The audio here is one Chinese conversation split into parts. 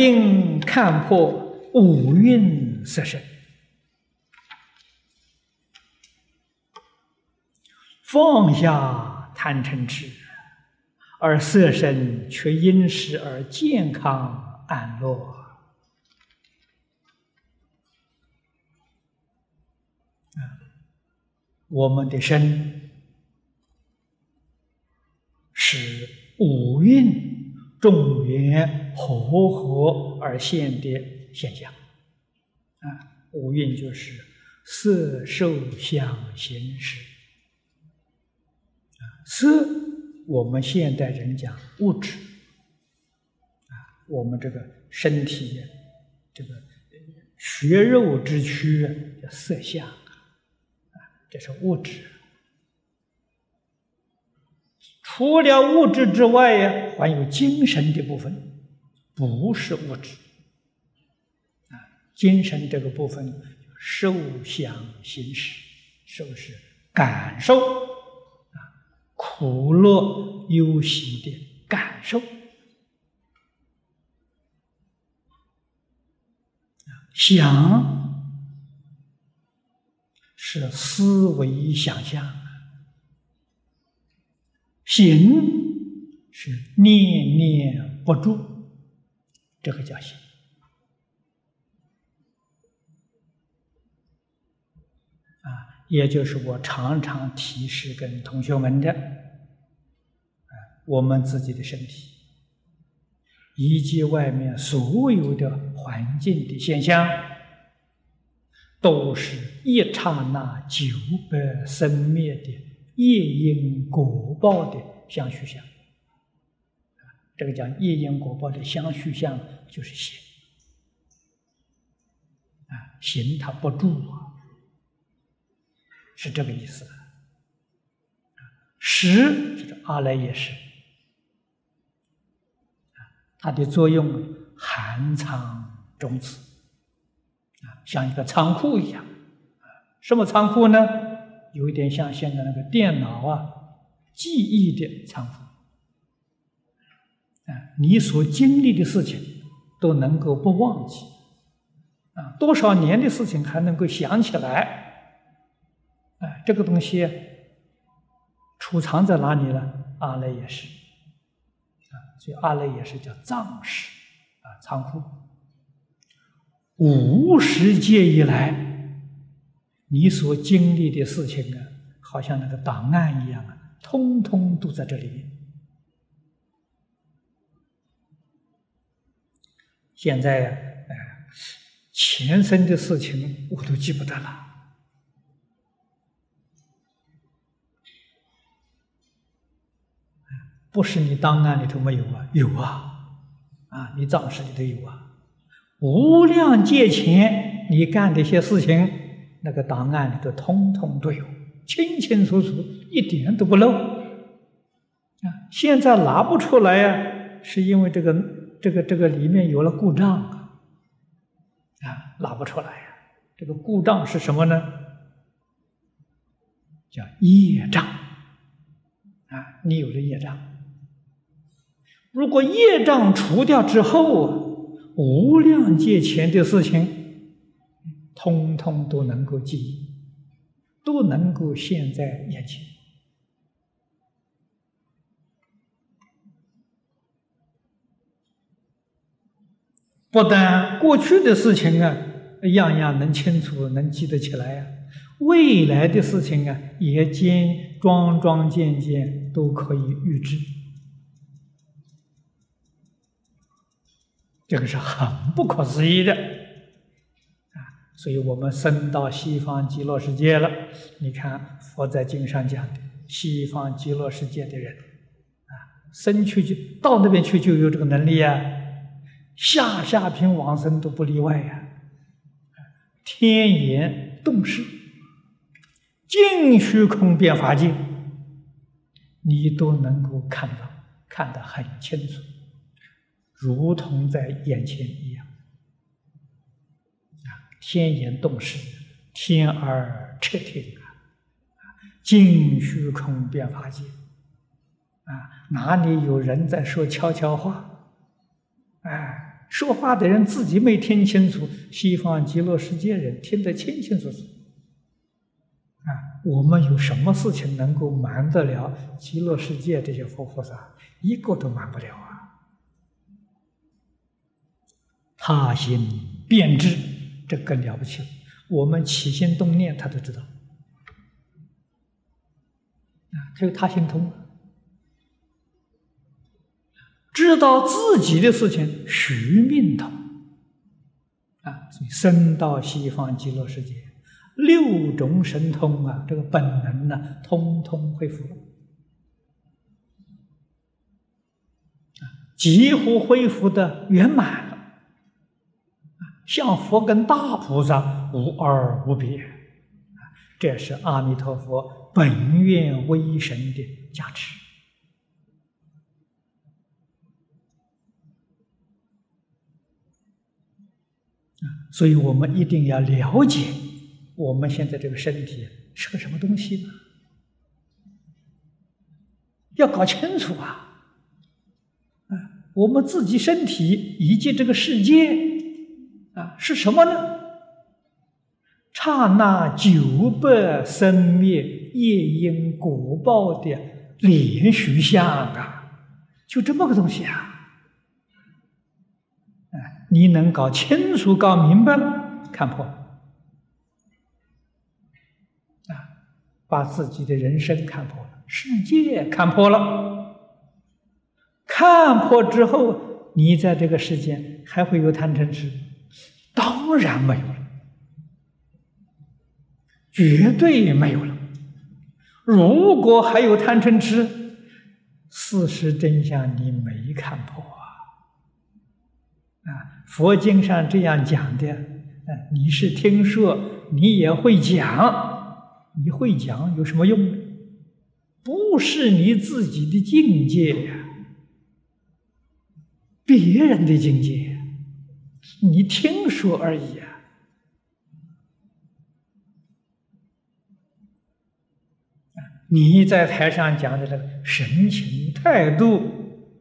但令看破五蕴色身，放下贪嗔痴，而色身却因时而健康安乐。我们的身是五蕴众缘和合而现的现象，啊，五蕴就是色、受、想、行、识。啊，色我们现代人讲物质，啊，我们这个身体这个血肉之躯叫色相。啊这是物质，除了物质之外呀，还有精神的部分，不是物质。啊，精神这个部分，受想行识，受是感受，啊，苦乐忧喜的感受，想。是思维想象，行是念念不住，这个叫行。啊，也就是我常常提示跟同学们的，啊，我们自己的身体，以及外面所有的环境的现象。都是一刹那九百生灭的业因果报的相续相，这个叫业因果报的相续相，就是行啊，行它不住啊，是这个意思。识就是阿赖耶识，它的作用含藏种子。啊，像一个仓库一样，啊，什么仓库呢？有一点像现在那个电脑啊，记忆的仓库。啊，你所经历的事情都能够不忘记，啊，多少年的事情还能够想起来，啊，这个东西储藏在哪里呢？阿赖耶识，啊，所以阿赖耶识叫藏室，啊，仓库。无始界以来，你所经历的事情啊，好像那个档案一样啊，通通都在这里面。现在，哎，前生的事情我都记不得了。不是你档案里头没有啊？有啊，啊，你藏识里头有啊。无量劫前你干的一些事情，那个档案里头通通都有，清清楚楚，一点都不漏。啊，现在拿不出来呀，是因为这个这个这个里面有了故障啊，啊，拿不出来呀。这个故障是什么呢？叫业障。啊，你有了业障，如果业障除掉之后。无量界前的事情，通通都能够记忆，都能够现在眼前。不但过去的事情啊，样样能清楚，能记得起来呀；未来的事情啊，也兼桩桩件件都可以预知。这个是很不可思议的啊！所以我们升到西方极乐世界了。你看佛在经上讲的，西方极乐世界的人啊，生去就到那边去就有这个能力呀，下下品往生都不例外呀。天眼洞视，尽虚空变法界，你都能够看到，看得很清楚。如同在眼前一样，啊，天眼洞视，天耳彻听啊，尽虚空变法界，啊，哪里有人在说悄悄话？哎，说话的人自己没听清楚，西方极乐世界人听得清清楚楚。啊，我们有什么事情能够瞒得了极乐世界这些佛菩萨？一个都瞒不了啊！他心变智，这更了不起了。我们起心动念，他都知道。啊，他有他心通，知道自己的事情，须命通。啊，所以生到西方极乐世界。六种神通啊，这个本能呢，通通恢复了，几乎恢复的圆满了，像佛跟大菩萨无二无别，这是阿弥陀佛本愿威神的加持，所以我们一定要了解。我们现在这个身体是个什么东西？要搞清楚啊！啊，我们自己身体以及这个世界啊，是什么呢？刹那九百生灭业因果报的连续相啊，就这么个东西啊！你能搞清楚、搞明白了，看破。啊把自己的人生看破了，世界看破了，看破之后，你在这个世间还会有贪嗔痴？当然没有了，绝对没有了。如果还有贪嗔痴，事实真相你没看破啊！佛经上这样讲的，你是听说，你也会讲。你会讲有什么用呢？不是你自己的境界呀，别人的境界，你听说而已啊。你在台上讲的这个神情态度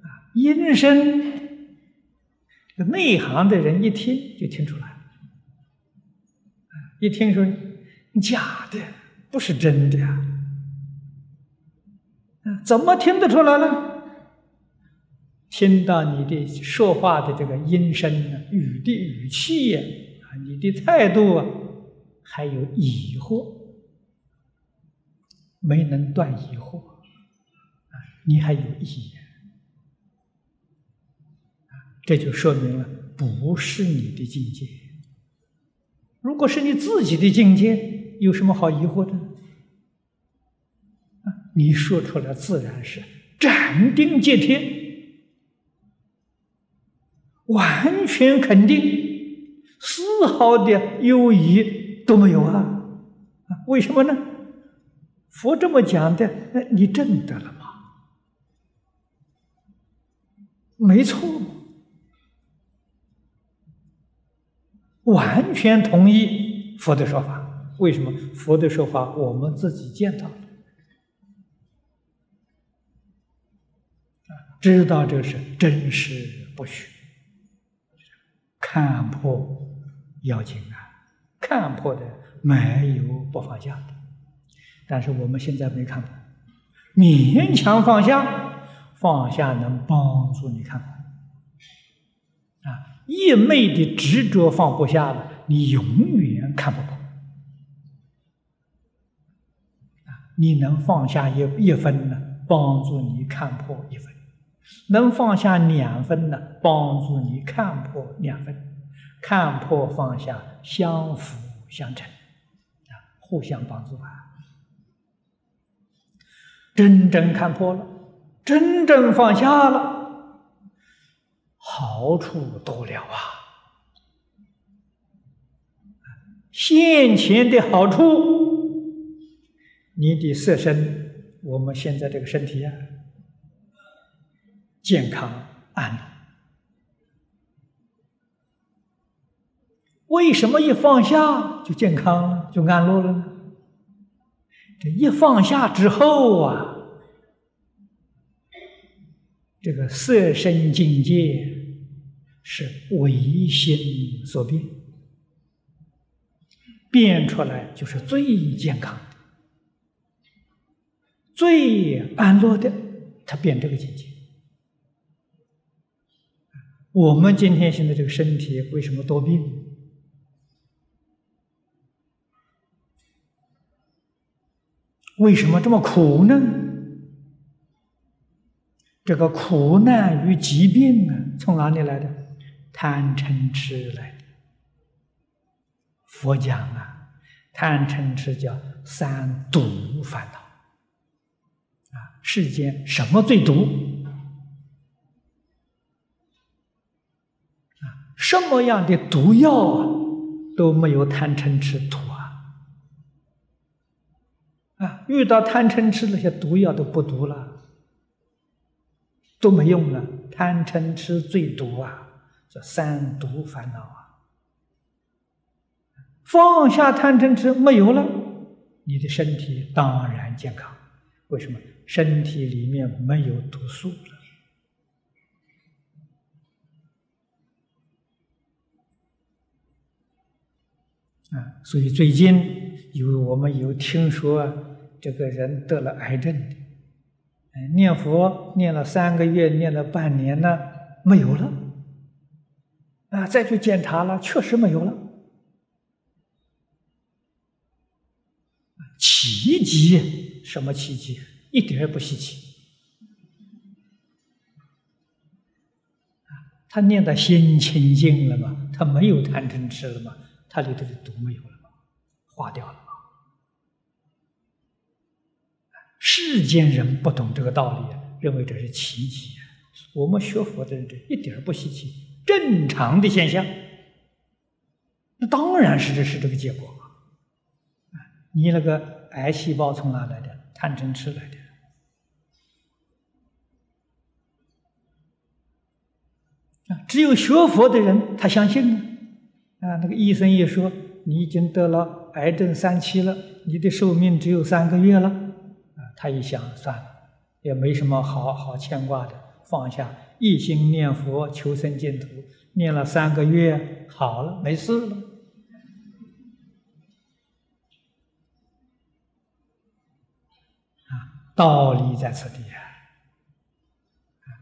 啊，音声，内行的人一听就听出来一听说假的。不是真的呀，怎么听得出来呢？听到你的说话的这个音声啊，语的语气呀，啊，你的态度啊，还有疑惑，没能断疑惑，啊，你还有疑，这就说明了不是你的境界。如果是你自己的境界。有什么好疑惑的？你说出来自然是斩钉截铁，完全肯定，丝毫的犹疑都没有啊！啊，为什么呢？佛这么讲的，你证得了吗？没错，完全同意佛的说法。为什么？佛的说法我们自己见到了，知道这是真实不虚，看破要紧啊，看破的没有不放下的，但是我们现在没看破，勉强放下，放下能帮助你看破，一昧的执着放不下了，你永远看不破。你能放下一一分呢，帮助你看破一分；能放下两分呢，帮助你看破两分。看破放下，相辅相成，啊，互相帮助啊！真正看破了，真正放下了，好处多了啊！现前的好处。你的色身，我们现在这个身体啊，健康安乐。为什么一放下就健康，就安乐了呢？这一放下之后啊，这个色身境界是唯心所变，变出来就是最健康、最安乐的。他变这个境界。我们今天现在这个身体为什么多病？为什么这么苦呢？这个苦难与疾病啊，从哪里来的？贪嗔痴来。佛讲啊，贪嗔痴叫三毒烦恼啊，世间什么最毒？啊，什么样的毒药啊，都没有贪嗔痴毒啊！啊，遇到贪嗔痴那些毒药都不毒了，都没用了。贪嗔痴最毒啊！三毒烦恼啊！放下贪嗔痴没有了，你的身体当然健康。为什么？身体里面没有毒素了啊！所以最近有我们有听说这个人得了癌症的，念佛念了三个月，念了半年呢，没有了。啊，再去检查了，确实没有了。奇迹？什么奇迹？一点也不稀奇。他念的心清净了嘛？他没有贪嗔痴了嘛？他里头的毒没有了嘛？化掉了嘛？世间人不懂这个道理，认为这是奇迹。我们学佛的人，这一点不稀奇。正常的现象，那当然是这是这个结果啊！你那个癌细胞从哪来的？贪嗔痴来的啊！只有学佛的人他相信啊！啊，那个医生一说你已经得了癌症三期了，你的寿命只有三个月了啊！他一想算了，也没什么好好牵挂的，放下。一心念佛求生净土，念了三个月，好了，没事了。啊，道理在此地啊！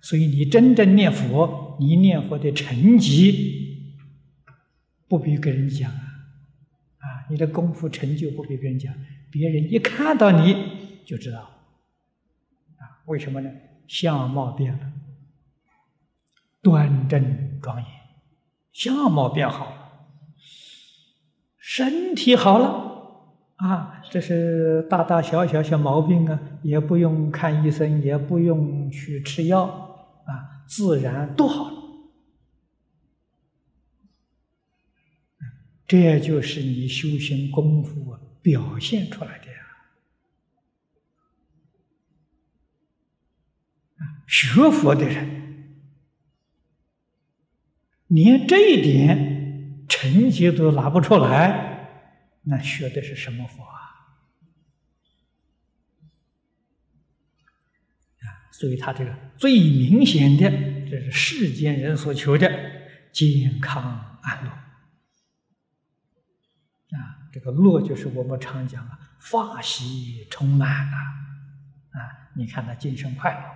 所以你真正念佛，你念佛的成绩不比别人讲啊！啊，你的功夫成就不比别人讲，别人一看到你就知道。啊，为什么呢？相貌变了。端正庄严，相貌变好了，身体好了啊！这是大大小小小毛病啊，也不用看医生，也不用去吃药啊，自然都好了。这就是你修行功夫表现出来的呀！学佛的人。连这一点成绩都拿不出来，那学的是什么佛啊？啊，所以他这个最明显的，这是世间人所求的健康安乐。啊，这个乐就是我们常讲的法喜充满啊！啊，你看他精神快乐。